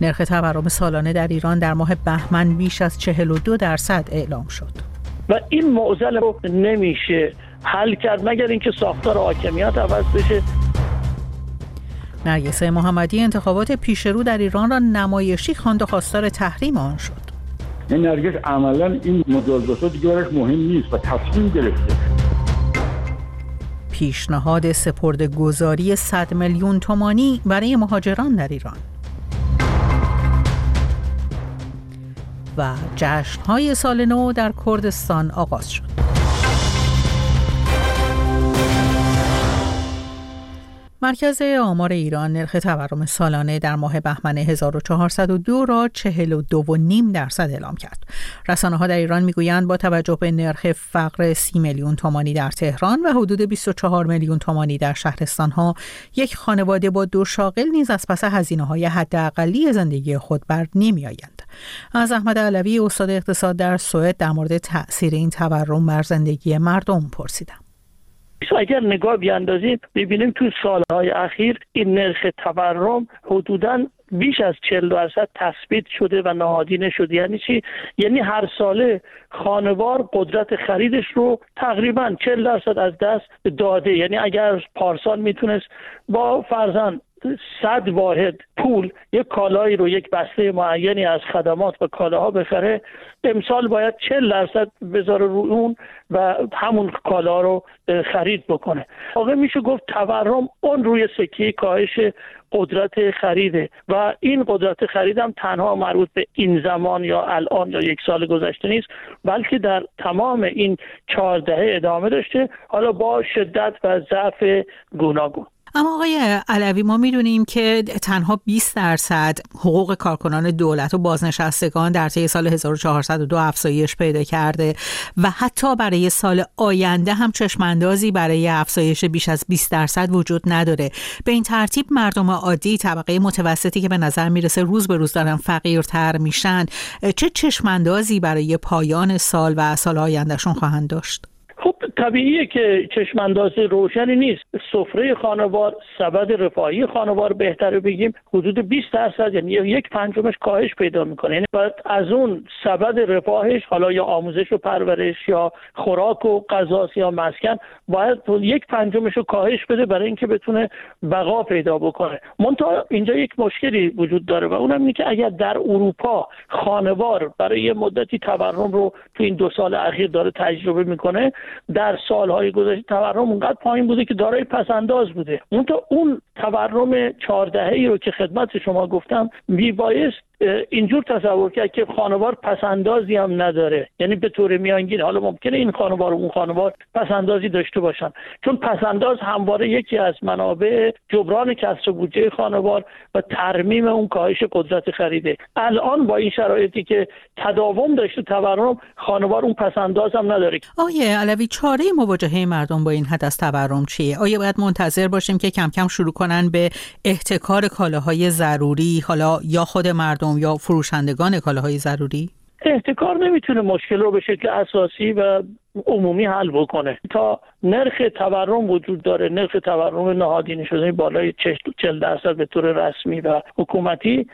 نرخ تورم سالانه در ایران در ماه بهمن بیش از 42 درصد اعلام شد. و این معضل رو نمیشه حل کرد مگر اینکه ساختار حاکمیت عوض بشه. نرگسه محمدی انتخابات پیشرو در ایران را نمایشی خواند و خواستار تحریم آن شد. این نرگس عملا این مجازات دیگه براش مهم نیست و تصمیم گرفته. پیشنهاد سپرد گذاری 100 میلیون تومانی برای مهاجران در ایران. و جشنهای سال نو در کردستان آغاز شد. مرکز آمار ایران نرخ تورم سالانه در ماه بهمن 1402 را 42.5 درصد اعلام کرد. رسانه ها در ایران می‌گویند با توجه به نرخ فقر 30 میلیون تومانی در تهران و حدود 24 میلیون تومانی در شهرستان ها یک خانواده با دو شاغل نیز از پس هزینه های حداقلی زندگی خود بر نمی آیند. از احمد علوی استاد اقتصاد در سوئد در مورد تاثیر این تورم بر زندگی مردم پرسیدم. اگر نگاه بیاندازیم ببینیم تو سالهای اخیر این نرخ تورم حدودا بیش از 40 درصد تثبیت شده و نهادینه شده. یعنی چی؟ یعنی هر ساله خانوار قدرت خریدش رو تقریبا 40 درصد از دست داده. یعنی اگر پارسال می‌تونست با فرزن صد واحد پول یک کالایی رو یک بسته معینی از خدمات و کالاها بخره. امسال باید چل درصد بذاره رو اون و همون کالا رو خرید بکنه. واقع میشه گفت تورم اون روی سکه کاهش قدرت خریده و این قدرت خرید هم تنها مربوط به این زمان یا الان یا یک سال گذشته نیست بلکه در تمام این چهار دهه ادامه داشته. حالا با شدت و ضعف گوناگون. اما آقای علوی ما می‌دونیم که تنها 20 درصد حقوق کارکنان دولت و بازنشستگان در طی سال 1402 افزایش پیدا کرده و حتی برای سال آینده هم چشماندازی برای افزایش بیش از 20 درصد وجود نداره. به این ترتیب مردم عادی طبقه متوسطی که به نظر می‌رسه روز به روز دارن فقیرتر میشن چه چشماندازی برای پایان سال و سال آیندهشون خواهند داشت؟ طبیعیه که چشمانداز روشنی نیست. سفره خانوار سبد رفاهی خانوار بهتره بگیم حدود 20 درصد یعنی یک پنجمش کاهش پیدا می‌کنه. یعنی باید از اون سبد رفاهش حالا یا آموزش و پرورش یا خوراک و غذا یا مسکن باید یک پنجمش رو کاهش بده برای اینکه بتونه بقا پیدا بکنه. منتها اینجا یک مشکلی وجود داره و اونم اینه که اگر در اروپا خانوار برای مدتی تورم رو تو این دو سال اخیر داره تجربه می‌کنه سالهای گذشته تورم اونقدر پایین بوده که دارای پسنداز بوده. اون اون تورم چهاردهه ای رو که خدمت شما گفتم میبایست اینجور تصور کرد که خانوار پسندازی هم نداره. یعنی به طور میانگین حالا ممکنه این خانوار و اون خانوار پسندازی داشته باشن. چون پسنداز همواره یکی از منابع جبران کسر بودجه خانوار و ترمیم اون کاهش قدرت خریده. الان با این شرایطی که تداوم داشته تورم خانوار اون پسنداز هم نداره. آیه علوی چاره مواجهه مردم با این حد از تورم چیه؟ آیا باید منتظر باشیم که کم کم شروع کنن به احتکار کالاهای ضروری حالا یا خود مردم یا فروشندگان کالاهای ضروری؟ احتکار نمی‌تونه مشکل رو به شکل اساسی و عمومی حل بکنه. تا نرخ تورم وجود داره نرخ تورم نهادینه شده بالای 40 درصد به طور رسمی و حکومتی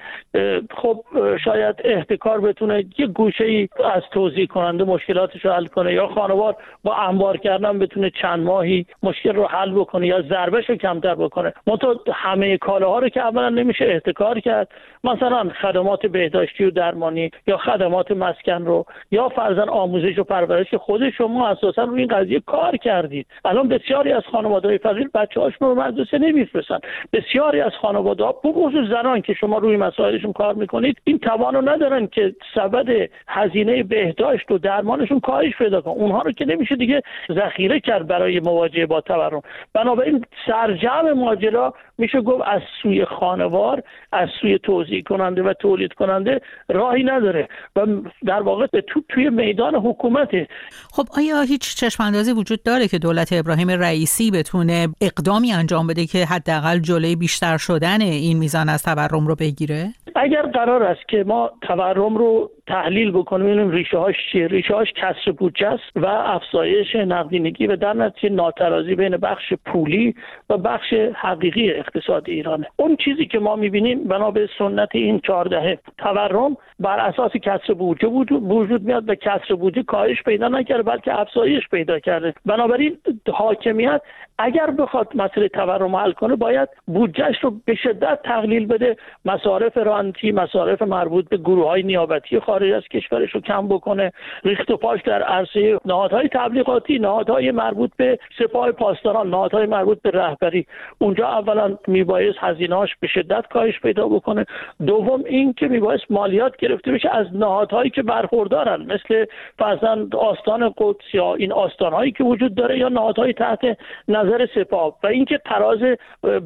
خب شاید احتکار بتونه یه گوشه ای از توضیح کننده مشکلاتش رو حل کنه یا خانوار با انبار کردن بتونه چند ماهی مشکل رو حل بکنه یا ضربش رو کمتر بکنه. منتها همه کالاها رو که اولا نمیشه احتکار کرد. مثلا خدمات بهداشتی و درمانی یا خدمات مسکن رو یا فرزن آموزش و پرورش خود شما اساسا روی این قضیه کار کردید. الان بسیاری از خانواده فقیر بچه هاشون رو مدرسه نمیفرستن. بسیاری از خانواده ها بخصوص زنان که شما روی مسائلشون کار می‌کنید این توانو ندارن که سبد هزینه بهداشت و درمانشون کاهش پیدا کنن. اونها رو که نمیشه دیگه ذخیره کرد برای مواجهه با تورم. بنابراین سرجم ماجرا میشه گفت از سوی خانوار از سوی توضیح کننده و تولید کننده راهی نداره. و در واقع تو توی میدان حکومته. خب آیا هیچ چشم اندازی وجود داره که دولت ابراهیم رئیسی بتونه اقدامی انجام بده که حداقل جلوی بیشتر شدن این میزان از تورم رو بگیره؟ اگر قرار است که ما تورم رو تحلیل بکنیم ببینیم ریشه هاش چیه. ریشه هاش کسر بودجه است و افزایش نقدینگی و در نتیجه ناترازی بین بخش پولی و بخش حقیقی اقتصاد ایرانه. اون چیزی که ما می‌بینیم بنا به سنت این چهار دهه تورم بر اساس کسر بودجه وجود میاد و کسر بودجه کاهش پیدا نکرده بلکه افزایش پیدا کرده. بنابراین حاکمیت اگر بخواد مسئله تورم حل کنه باید بودجهش رو به شدت تقلیل بده. مصارف رانتی مصارف مربوط به گروه های نیابتی خارج از کشورش رو کم بکنه. ریخت و پاش در عرصه نهادهای تبلیغاتی نهادهای مربوط به سپاه پاسداران نهادهای مربوط به رهبری. اونجا اولا میبایست هزینهاش به شدت کاهش پیدا بکنه. دوم این که میبایست مالیات گرفته بشه از نهادهایی که برخوردارن مثل فرزند آستان قدس یا این آستانهایی که وجود داره یا نهادهای تحت نظر سپاه. و اینکه تراز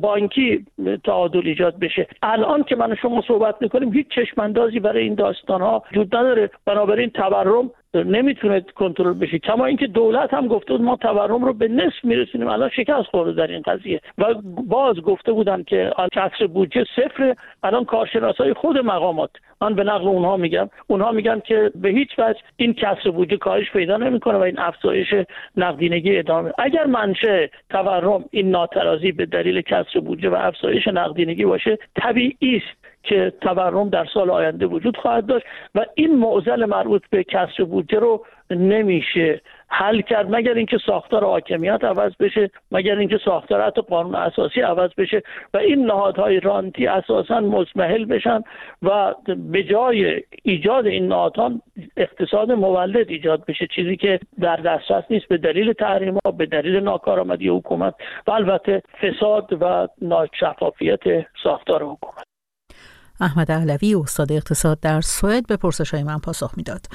بانکی تعادل ایجاد بشه. الان که من شما صحبت می‌کنیم هیچ چشماندازی برای این داستان ها وجود نداره. بنابراین تورم نمی‌تونه کنترل بشه. کما اینکه دولت هم گفته بود ما تورم رو به نصف میرسونیم. الان شکست خورده در این قضیه. و باز گفته بودن که کسر بودجه صفر. الان کارشناسای خود مقامات. من به نقل اونها میگم. اونها میگن که به هیچ وجه این کسر بودجه کاهش پیدا نمی‌کنه و این افزایش نقدینگی ادامه. اگر منشه تورم این ناترازی به دلیل کسر بودجه و افزایش نقدینگی باشه طبیعی است. که تورم در سال آینده وجود خواهد داشت و این معضل مربوط به کسر بودجه رو نمیشه حل کرد مگر اینکه ساختار حاکمیت عوض بشه مگر اینکه ساختار حتی قانون اساسی عوض بشه و این نهادهای رانتی اساسا مزمحل بشن و به جای ایجاد این نهادها اقتصاد مولد ایجاد بشه چیزی که در دسترس نیست به دلیل تحریم ها به دلیل ناکارآمدی حکومت و البته فساد و ناشفافیت ساختار حکومت. احمد علوی استاد اقتصاد در سوئد به پرسش های من پاسخ می‌داد.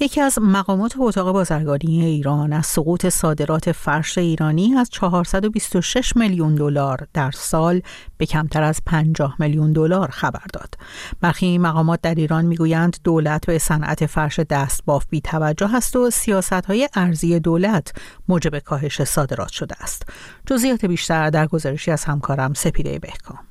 یکی از مقامات اتاق بازرگانی ایران از سقوط صادرات فرش ایرانی از 426 میلیون دلار در سال به کمتر از 50 میلیون دلار خبر داد. برخی مقامات در ایران می‌گویند دولت به صنعت فرش دستباف بی توجه است و سیاست های ارزی دولت موجب کاهش صادرات شده است. جزئیات بیشتر در گزارشی از همکارم سپیده بهکام.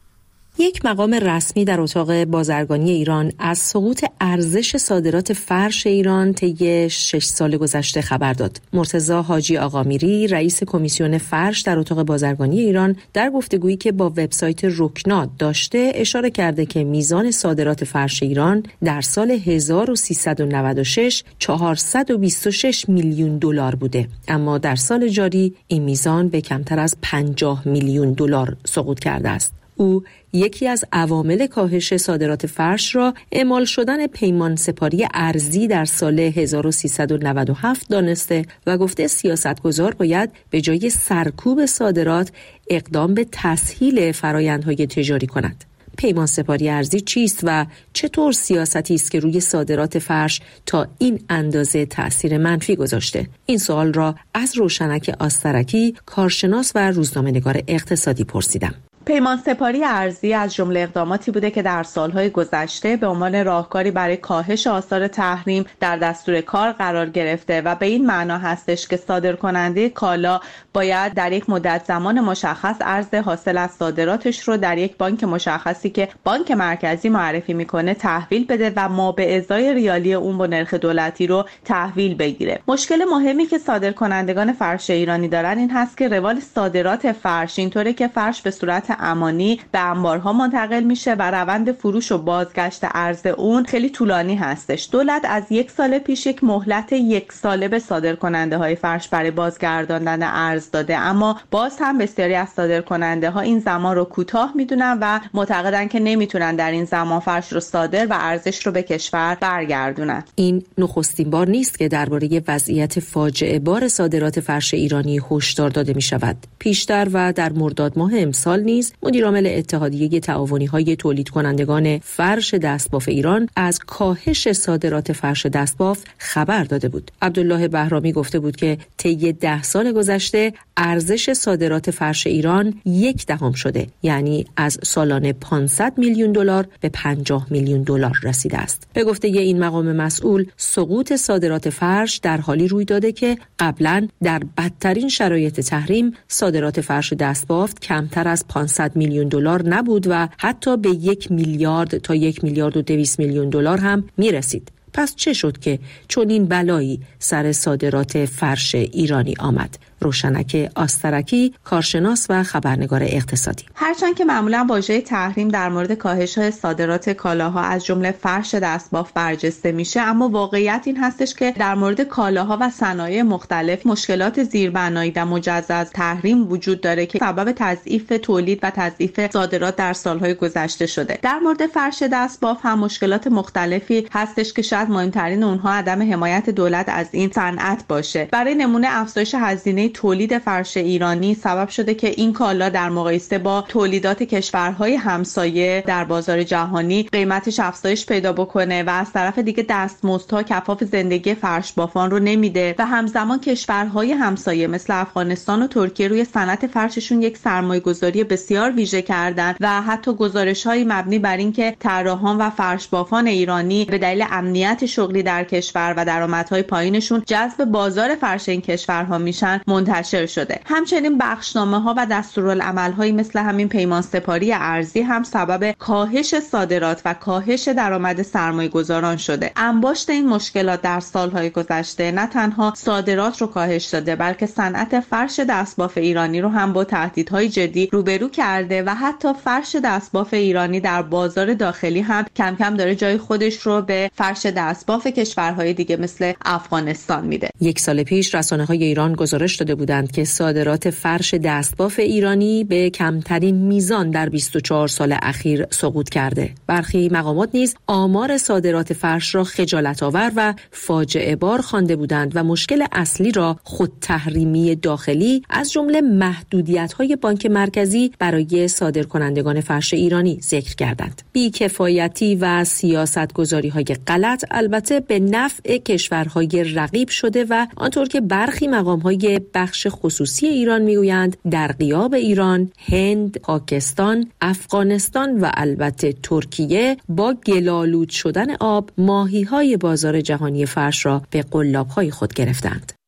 یک مقام رسمی در اتاق بازرگانی ایران از سقوط ارزش صادرات فرش ایران طی شش سال گذشته خبر داد. مرتزا حاجی آقامیری رئیس کمیسیون فرش در اتاق بازرگانی ایران در گفتگویی که با وبسایت رکنات داشته اشاره کرده که میزان صادرات فرش ایران در سال 1396 426 میلیون دلار بوده اما در سال جاری این میزان به کمتر از 50 میلیون دلار سقوط کرده است. او یکی از عوامل کاهش صادرات فرش را اعمال شدن پیمان سپاری ارزی در سال 1397 دانسته و گفته سیاستگزار باید به جای سرکوب صادرات اقدام به تسهیل فرایندهای تجاری کند. پیمان سپاری ارزی چیست و چطور سیاستی است که روی صادرات فرش تا این اندازه تاثیر منفی گذاشته این سوال را از روشنک آسترکی کارشناس و روزنامه‌نگار اقتصادی پرسیدم پیمان سپاری ارزی از جمله اقداماتی بوده که در سالهای گذشته به عنوان راهکاری برای کاهش آثار تحریم در دستور کار قرار گرفته و به این معنا هستش که صادر کننده کالا باید در یک مدت زمان مشخص ارز حاصل از صادراتش رو در یک بانک مشخصی که بانک مرکزی معرفی می‌کنه تحویل بده و ما به ازای ریالی اون با نرخ دولتی رو تحویل بگیره. مشکل مهمی که صادر کنندگان فرش ایرانی دارن این هست که روال صادرات فرش اینطوره که فرش به صورت امانی به انبارها منتقل میشه و روند فروش و بازگشت ارز اون خیلی طولانی هستش. دولت از یک سال پیش یک مهلت یک ساله به صادر کننده های فرش برای بازگرداندن ارز داده. اما باز هم بسیاری از صادر کننده ها این زمان رو کوتاه می‌دونن و معتقدن که نمی‌تونن در این زمان فرش رو صادر و ارزش رو به کشور برگردونن. این نخستین بار نیست که درباره وضعیت فاجعه بار صادرات فرش ایرانی هشدار داده می شود پیشتر و در مرداد ماه امسال نیز مدیرعامل اتحادیه تعاونی های تولید کنندگان فرش دستباف ایران از کاهش صادرات فرش دستباف خبر داده بود. عبدالله بهرامی گفته بود که طی ده سال گذشته ارزش صادرات فرش ایران یک دهم شده یعنی از سالانه 500 میلیون دلار به 50 میلیون دلار رسیده است. به گفته این مقام مسئول سقوط صادرات فرش در حالی روی داده که قبلا در بدترین شرایط تحریم صادرات فرش دستبافت کمتر از 500 میلیون دلار نبود و حتی به یک میلیارد تا یک میلیارد و دویست میلیون دلار هم می رسید. پس چه شد که چون این بلایی سر صادرات فرش ایرانی آمد روشنک آسترکی کارشناس و خبرنگار اقتصادی. هرچند که معمولا واژه تحریم در مورد کاهش های صادرات کالاها از جمله فرش دستباف برجسته میشه اما واقعیت این هستش که در مورد کالاها و صنایع مختلف مشکلات زیربنایی و مجزا تحریم وجود داره که سبب تضعیف تولید و تضعیف صادرات در سالهای گذشته شده. در مورد فرش دستباف هم مشکلات مختلفی هستش که شاید مهمترین اونها عدم حمایت دولت از این صنعت باشه. برای نمونه افزایش هزینه تولید فرش ایرانی سبب شده که این کالا در مقایسه با تولیدات کشورهای همسایه در بازار جهانی قیمتش افزایش پیدا بکنه و از طرف دیگه دستمزدها کفاف زندگی فرش بافان رو نمیده و همزمان کشورهای همسایه مثل افغانستان و ترکیه روی صنعت فرششون یک سرمایه گذاری بسیار ویژه کردن و حتی گزارش های مبنی بر اینکه طراحان و فرش بافان ایرانی به دلیل امنیت شغلی در کشور و درآمدهای پایینشون جذب بازار فرش این کشورها میشن منتشر شده. همچنین بخشنامه ها و دستورالعمل هایی مثل همین پیمان سپاری ارزی هم سبب کاهش صادرات و کاهش درآمد سرمایه گذاران شده. انباشت این مشکلات در سالهای گذشته نه تنها صادرات رو کاهش داده بلکه صنعت فرش دستباف ایرانی رو هم با تهدیدهای جدی روبرو کرده و حتی فرش دستباف ایرانی در بازار داخلی هم کم کم داره جای خودش رو به فرش دستباف کشورهای دیگه مثل افغانستان میده. یک سال پیش رسانه های ایران گزارش داده بودند که صادرات فرش دستباف ایرانی به کمترین میزان در 24 سال اخیر سقوط کرده. برخی مقامات نیز آمار صادرات فرش را خجالت آور و فاجعه بار خوانده بودند و مشکل اصلی را خود تحریمی داخلی از جمله محدودیت های بانک مرکزی برای صادر کنندگان فرش ایرانی ذکر کردند. بیکفایتی و سیاست گذاری های غلط البته به نفع کشورهای رقیب شده و آنطور که برخی مقام های بخش خصوصی ایران می‌گویند در قیاب ایران، هند، پاکستان، افغانستان و البته ترکیه با گلالود شدن آب ماهی های بازار جهانی فرش را به قلاب های خود گرفتند.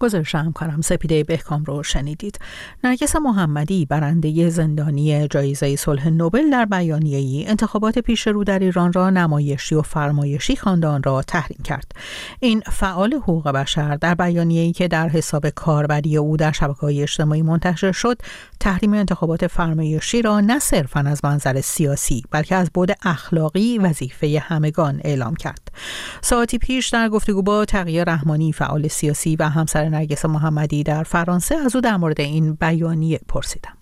گزارش همکارم سپیده بهکام رو شنیدید. نرگس محمدی برنده زندانی جایزه صلح نوبل در بیانیه ای انتخابات پیش رو در ایران را نمایشی و فرمایشی خواندان را تحریم کرد. این فعال حقوق بشر در بیانیه ای که در حساب کاربری او در شبکه های اجتماعی منتشر شد تحریم انتخابات فرمایشی را نه صرفا از منظر سیاسی بلکه از بود اخلاقی وظیفه همگان اعلام کرد. ساعتی پیش در گفتگو با تقیه رحمانی فعال سیاسی و همسر نرگس محمدی در فرانسه از او در مورد این بیانیه پرسیدم.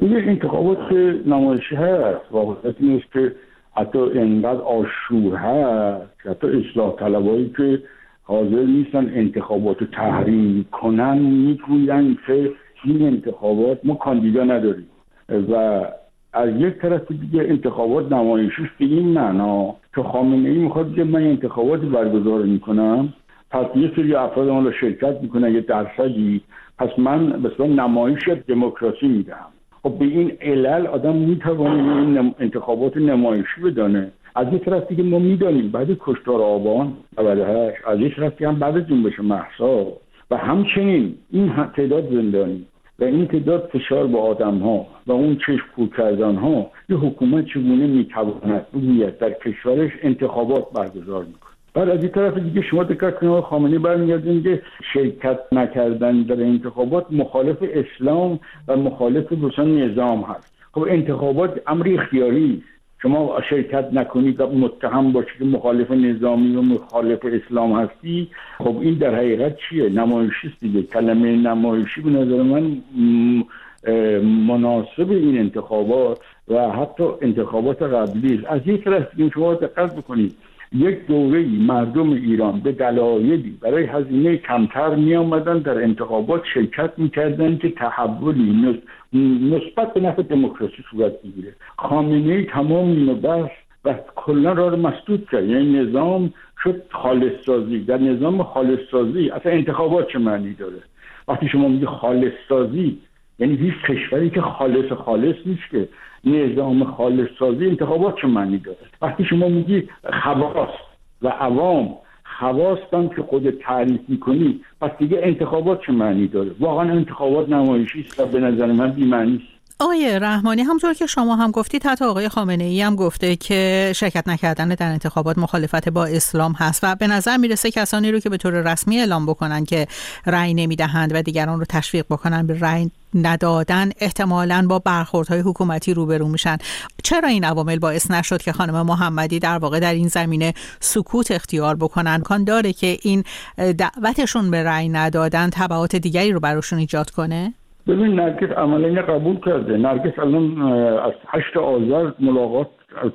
این انتخابات نمایشی هست واقعیت نیست که حتی انقدر آشور هست حتی اصلاح طلبایی که حاضر نیستن انتخابات تحریم کنن می‌گویند که این انتخابات ما کاندیدا نداریم و از یک طرف دیگه انتخابات نمایشی به این معنا که خامنه ای می‌خواد که من انتخابات برگزار می‌کنم پس یه سری افراد رو شرکت می‌کنن یه درصدی. پس من به نمایش دموکراسی میدم خب به این علل آدم می‌توانه این انتخابات نمایشی بدانه. از یک طرف دیگه ما می‌دانیم بعد کشتار آبان 98 از یک طرف هم بعد جنبش محسا. و همچنین این تعداد زندانی. و این تعداد فشار به آدم ها و اون چشم کور کردن ها یه حکومت چگونه می‌تواند بگوید در کشورش انتخابات برگزار می‌کنه بعد از این طرف دیگه شما دقت کنید خامنه‌ای برمیگرده که شرکت نکردن در انتخابات مخالف اسلام و مخالف روشن نظام هست. خب انتخابات امر اختیاری شما شرکت نکنید و متهم باشید که مخالف نظامی و مخالف اسلام هستی خب این در حقیقت چیه؟ نمایشی دیگه. کلمه نمایشی به نظر من مناسب این انتخابات و حتی انتخابات قبلی از یک طرف شما دقت بکنید. یک دوره مردم ایران به دلایلی برای هزینه کمتر می آمدن در انتخابات شرکت می‌کردن که تحولی نسبت به نفع دموکراسی صورت بگیره. خامنه تمام اینو بس و کلا را رو مسدود کرد. یعنی نظام شد خالص سازی در نظام خالص سازی اصلا انتخابات چه معنی داره؟ وقتی شما میگی خالص سازی یعنی هیچ کشوری که خالص خالص نیست که نظام خالص سازی انتخابات چه معنی داره؟ وقتی شما میگی خواست و عوام خواستم که خود تعریف می‌کنی پس دیگه انتخابات چه معنی داره؟ واقعا انتخابات نمایشی است و به نظر من بی‌معنی است. آقای رحمانی همطور که شما هم گفتید حتی آقای خامنه ای هم گفته که شرکت نکردن در انتخابات مخالفت با اسلام هست و به نظر می‌رسه کسانی رو که به طور رسمی اعلام بکنن که رأی نمی‌دهند و دیگران رو تشویق بکنن به رأی ندادن احتمالا با برخوردهای حکومتی روبرو میشن. چرا این عوامل باعث نشد که خانم محمدی در واقع در این زمینه سکوت اختیار بکنن؟ کان داره که این دعوتشون به رأی ندادن تبعات دیگری رو براشون ایجاد کنه؟ ببین نرگس عملا قبول کرده. نرگس الان از هشت آذر ملاقات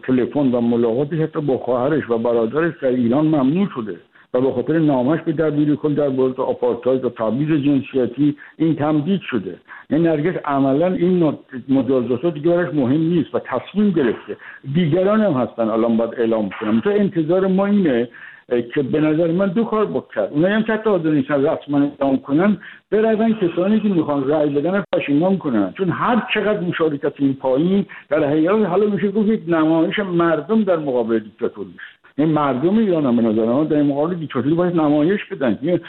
تلفن و ملاقاتش حتی با خواهرش و برادرش در ایران ممنوع شده. و به خاطر نامش به دبیر کل در مورد آپارتاید و تبعیض جنسیتی این تمدید شده. یعنی نرگس عملا این مجازات دیگه براش مهم نیست و تصمیم گرفته. دیگران هم هستن الان باید اعلام کنم. تو انتظار ما اینه که به نظر من دو کار بکرد اونایی هم که حتی حاضر نیستن رسما اعلام کنن برون کسانی که می‌خوان رأی بدن پشیمان کنن. چون هر چقدر مشارکت این پایین در حقیقت حالا میشه گفت یک نمایش مردم در مقابل دیکتاتور میشه. این مردم ایران هم به نظر من در مقابل دیکتاتوری باید نمایش بدن.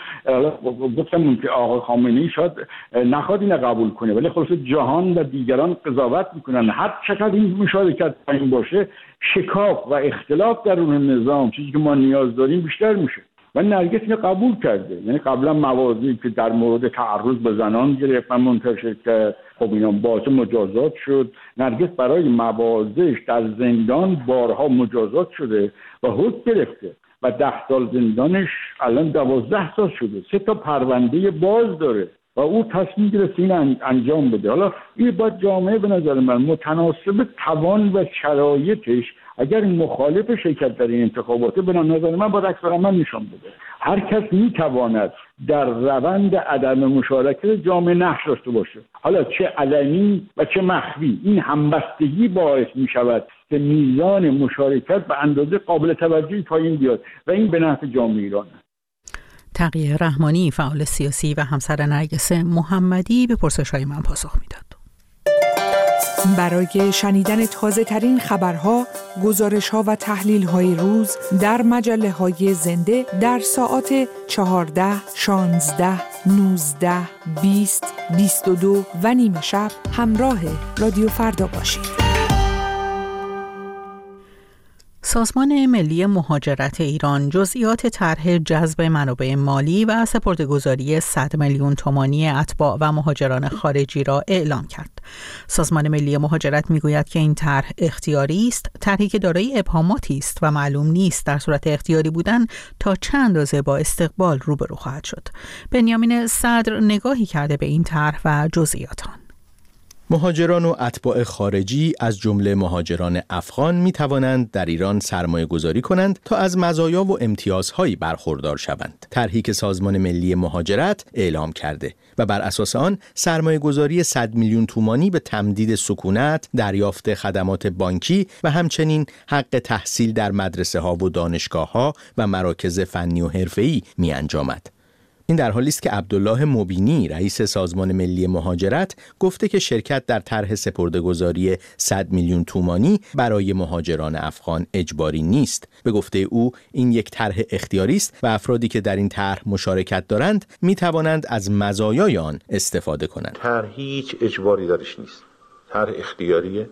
گفتم که آقای خامنه ای شاید نخواد اینو قبول کنه ولی خلاص جهان و دیگران قضاوت می‌کنن. هر چقدر این مشارکت پایین باشه شکاف و اختلاف در اون نظام چیزی که ما نیاز داریم بیشتر میشه. و نرگس اینو قبول کرده. یعنی قبلا موازی که در مورد تعرض به زنان گرفت و منتشر کرد. خب اینا باعث مجازات شد. نرگس برای موازش در زندان بارها مجازات شده. حد گرفته و ده سال زندانش الان دوازده سال شده. سه تا پرونده باز داره و او تصمیم گرفت این انجام بده. حالا این باید جامعه به نظر من متناسب توان و شرایطش اگر مخالف شرکت در این انتخاباته به نظر من باید اکثر من نشان بده. هر کس می‌تواند در روند عدم مشارکت جامعه نقش داشته باشه. حالا چه علنی و چه مخفی. این همبستگی باعث می شود که میزان مشارکت به اندازه قابل توجهی پایین بیاد و این به نفع جامعه ایران. است تقیه رحمانی فعال سیاسی و همسر نرگس محمدی به پرسش های من پاسخ می‌داد. برای شنیدن تازه ترین خبرها، گزارش ها و تحلیل های روز در مجله های زنده در ساعت 14, 16, 19, 20, 22 و نیمه شب همراه رادیو فردا باشید. سازمان ملی مهاجرت ایران جزئیات طرح جذب منابع مالی و سپردهگذاری 100 میلیون تومانی اتباع و مهاجران خارجی را اعلام کرد. سازمان ملی مهاجرت می‌گوید که این طرح اختیاری است، طرحی که دارای ابهاماتی است و معلوم نیست در صورت اختیاری بودن تا چند اندازه با استقبال روبرو خواهد شد. بنیامین صدر نگاهی کرده به این طرح و جزئیات آن. مهاجران و اتباع خارجی از جمله مهاجران افغان می توانند در ایران سرمایه گذاری کنند تا از مزایا و امتیازهایی برخوردار شوند. طرحی که سازمان ملی مهاجرت اعلام کرده و بر اساس آن سرمایه گذاری 100 میلیون تومانی به تمدید سکونت، دریافت خدمات بانکی و همچنین حق تحصیل در مدرسه ها و دانشگاه ها و مراکز فنی و حرفه‌ای می انجامد. این در حالی است که عبدالله مبینی رئیس سازمان ملی مهاجرت گفته که شرکت در طرح سپردهگذاری 100 میلیون تومانی برای مهاجران افغان اجباری نیست. به گفته او این یک طرح اختیاری است و افرادی که در این طرح مشارکت دارند می توانند از مزایای آن استفاده کنند. طرح هیچ اجباری دارش نیست. طرح اختیاریه.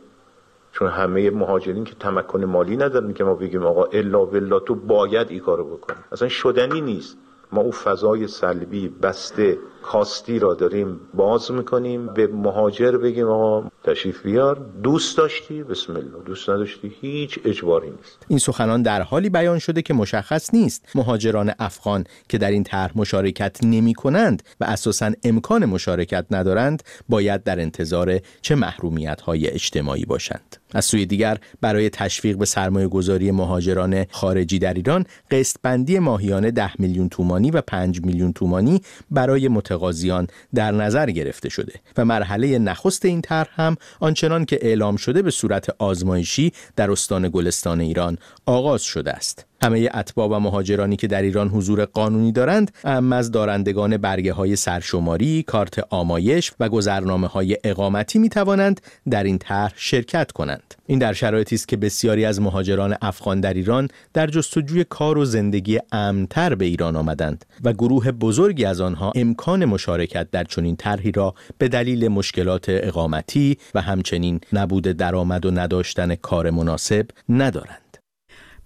چون همه مهاجرین که تمکن مالی ندارن که ما بگیم آقا الا بلا تو باید این کارو بکنی. اصلا شدنی نیست. ما او فضای سلبی بسته کاستی را داریم باز می‌کنیم. به مهاجر بگیم آقا تشریف بیار. دوست داشتی؟ بسم الله. دوست نداشتی؟ هیچ اجباری نیست. این سخنان در حالی بیان شده که مشخص نیست. مهاجران افغان که در این طرح مشارکت نمی کنند و اساسا امکان مشارکت ندارند باید در انتظار چه محرومیت های اجتماعی باشند. از سوی دیگر برای تشویق به سرمایه گذاری مهاجران خارجی در ایران قسط بندی ماهیانه 10 میلیون تومانی و 5 میلیون تومانی برای متقاضیان در نظر گرفته شده و مرحله نخست این طرح هم آنچنان که اعلام شده به صورت آزمایشی در استان گلستان ایران آغاز شده است. همه اتباع و مهاجرانی که در ایران حضور قانونی دارند اما از دارندگان برگه های سرشماری، کارت آمایش و گذرنامه های اقامتی می توانند در این طرح شرکت کنند. این در شرایطی است که بسیاری از مهاجران افغان در ایران در جستجوی کار و زندگی امنتر به ایران آمدند و گروه بزرگی از آنها امکان مشارکت در چنین طرحی را به دلیل مشکلات اقامتی و همچنین نبود درآمد و نداشتن کار مناسب ندارند.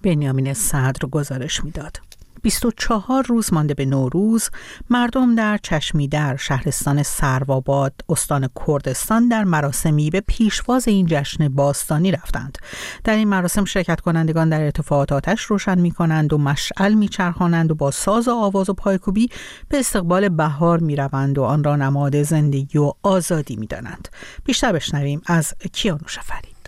بنیامین صدر گزارش می‌داد. 24 روز مانده به نوروز مردم در چشمی در شهرستان سرواباد استان کردستان در مراسمی به پیشواز این جشن باستانی رفتند در این مراسم شرکت کنندگان در ارتفاعات آتش روشن می کنند و مشعل می چرخانند و با ساز و آواز و پایکوبی به استقبال بهار می روند و آن را نماد زندگی و آزادی می دانند. بیشتر بشنویم از کیانوش فرید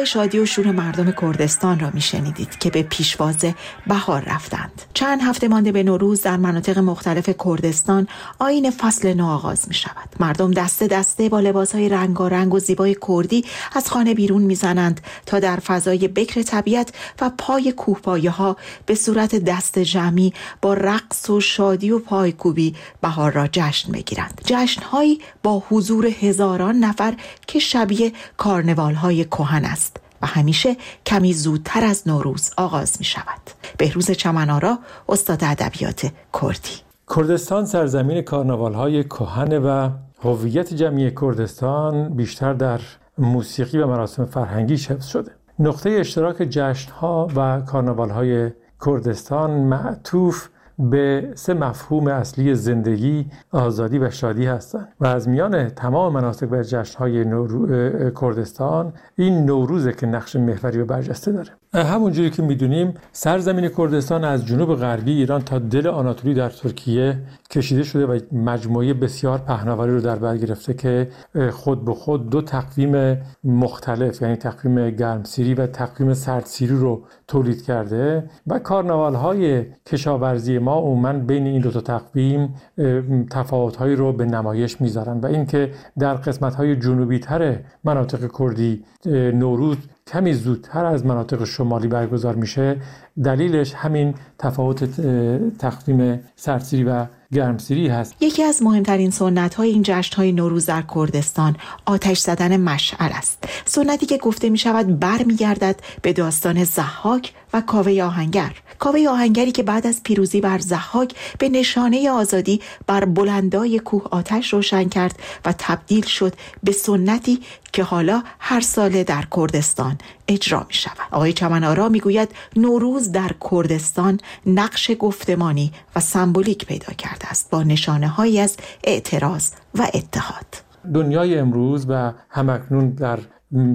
صدای شادی و شور مردم کردستان را میشنیدید که به پیشواز بهار رفتند. چند هفته مانده به نوروز در مناطق مختلف کردستان آین فصل نو آغاز می شود مردم دسته دسته با لباس های رنگارنگ و زیبای کردی از خانه بیرون می‌زنند تا در فضای بکر طبیعت و پای کوهپایه ها به صورت دست جمعی با رقص و شادی و پایکوبی بهار را جشن بگیرند جشنهایی با حضور هزاران نفر که شبیه کارنوال های کهن است. و همیشه کمی زودتر از نوروز آغاز می شود. بهروز چمنارا استاد ادبیات کردی کردستان سرزمین کارناوال های کهن و هویت جمعی کردستان بیشتر در موسیقی و مراسم فرهنگی حفظ شده. نقطه اشتراک جشن ها و کارناوال های کردستان معطوف به سه مفهوم اصلی زندگی، آزادی و شادی هستند و از میان تمام مناسک و جشنهای نورو... کردستان این نوروزه که نقش محوری و برجسته داره. همونجوری که می‌دونیم سرزمین کردستان از جنوب غربی ایران تا دل آناتولی در ترکیه کشیده شده و مجموعه بسیار پهناوری رو در بر گرفته که خود به خود دو تقویم مختلف یعنی تقویم گرمسیری و تقویم سردسیری رو تولید کرده و کارناوال های کشاورزی ما عموما بین این دو تا تقویم تفاوت هایی رو به نمایش می‌ذارن. و اینکه در قسمت های جنوبی تر مناطق کردی نوروز کمی زودتر از مناطق شمالی برگزار میشه. دلیلش همین تفاوت تقویم سرسیری و گرمسیری هست. یکی از مهمترین سنت های این جشن های نوروز در کردستان آتش زدن مشعل است. سنتی که گفته می شود برمیگردد به داستان زحاک و کاوه آهنگر. کاوه آهنگری که بعد از پیروزی بر زحاک به نشانه آزادی بر بلندای کوه آتش روشن کرد و تبدیل شد به سنتی که حالا هر ساله در کردستان اجرا می شود. آقای چمنارا می گوید نوروز در کردستان نقش گفتمانی و سمبولیک پیدا کرده است با نشانه هایی از اعتراض و اتحاد. دنیای امروز و همکنون در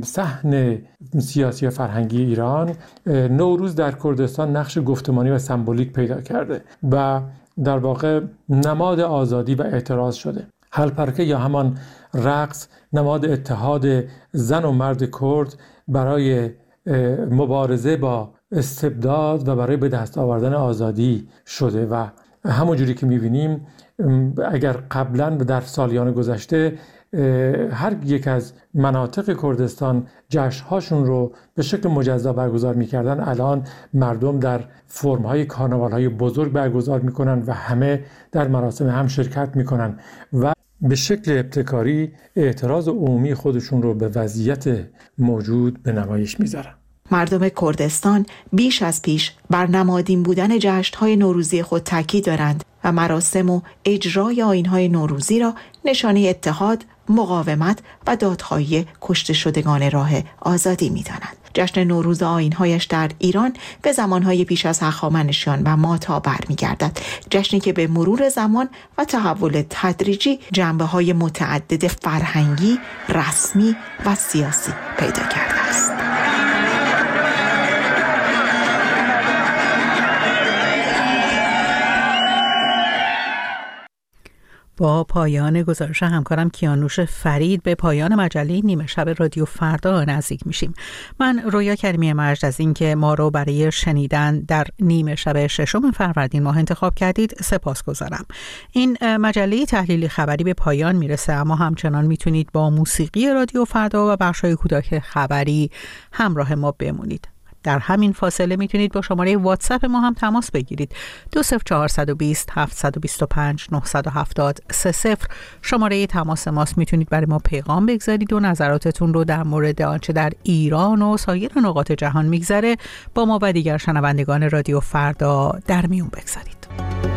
صحن سیاسی و فرهنگی ایران نوروز در کردستان نقش گفتمانی و سمبولیک پیدا کرده و در واقع نماد آزادی و اعتراض شده. حلپرکه یا همان رقص نماد اتحاد زن و مرد کرد برای مبارزه با استبداد و برای به دست آوردن آزادی شده و همونجوری که می‌بینیم اگر قبلا در سالیان گذشته هر یک از مناطق کردستان جشنهاشون رو به شکل مجزا برگزار می‌کردن الان مردم در فرمهای کانوال های بزرگ برگزار می‌کنن و همه در مراسم هم شرکت می‌کنن و به شکل ابتکاری اعتراض عمومی خودشون رو به وضعیت موجود به نمایش می‌ذارن مردم کردستان بیش از پیش بر نمادین بودن جشنهای نوروزی خود تاکید دارند و مراسم و اجرای آینهای نوروزی را نشانه اتحاد، مقاومت و دادخواهی کشته شدگان راه آزادی می دانند. جشن نوروز آینهایش در ایران به زمانهای پیش از هخامنشیان و ماتا برمیگردد جشنی که به مرور زمان و تحول تدریجی جنبه های متعدد فرهنگی، رسمی و سیاسی پیدا کرده است. با پایان گزارش همکارم کیانوش فرید به پایان مجله نیمه شب رادیو فردا نزدیک میشیم. من رویا کریمی مجد از اینکه ما رو برای شنیدن در نیمه شب ششم فروردین ماه انتخاب کردید سپاس گذارم این مجله تحلیلی خبری به پایان می‌رسه اما همچنان می‌تونید با موسیقی رادیو فردا و بخشای کوتاه خبری همراه ما بمونید. در همین فاصله می‌تونید با شماره واتساپ ما هم تماس بگیرید. 20420 725 970 30 شماره تماس ماست. می‌تونید برای ما پیغام بگذارید و نظراتتون رو در مورد آنچه در ایران و سایر نقاط جهان میگذره با ما و دیگر شنوندگان رادیو فردا در میون بگذارید.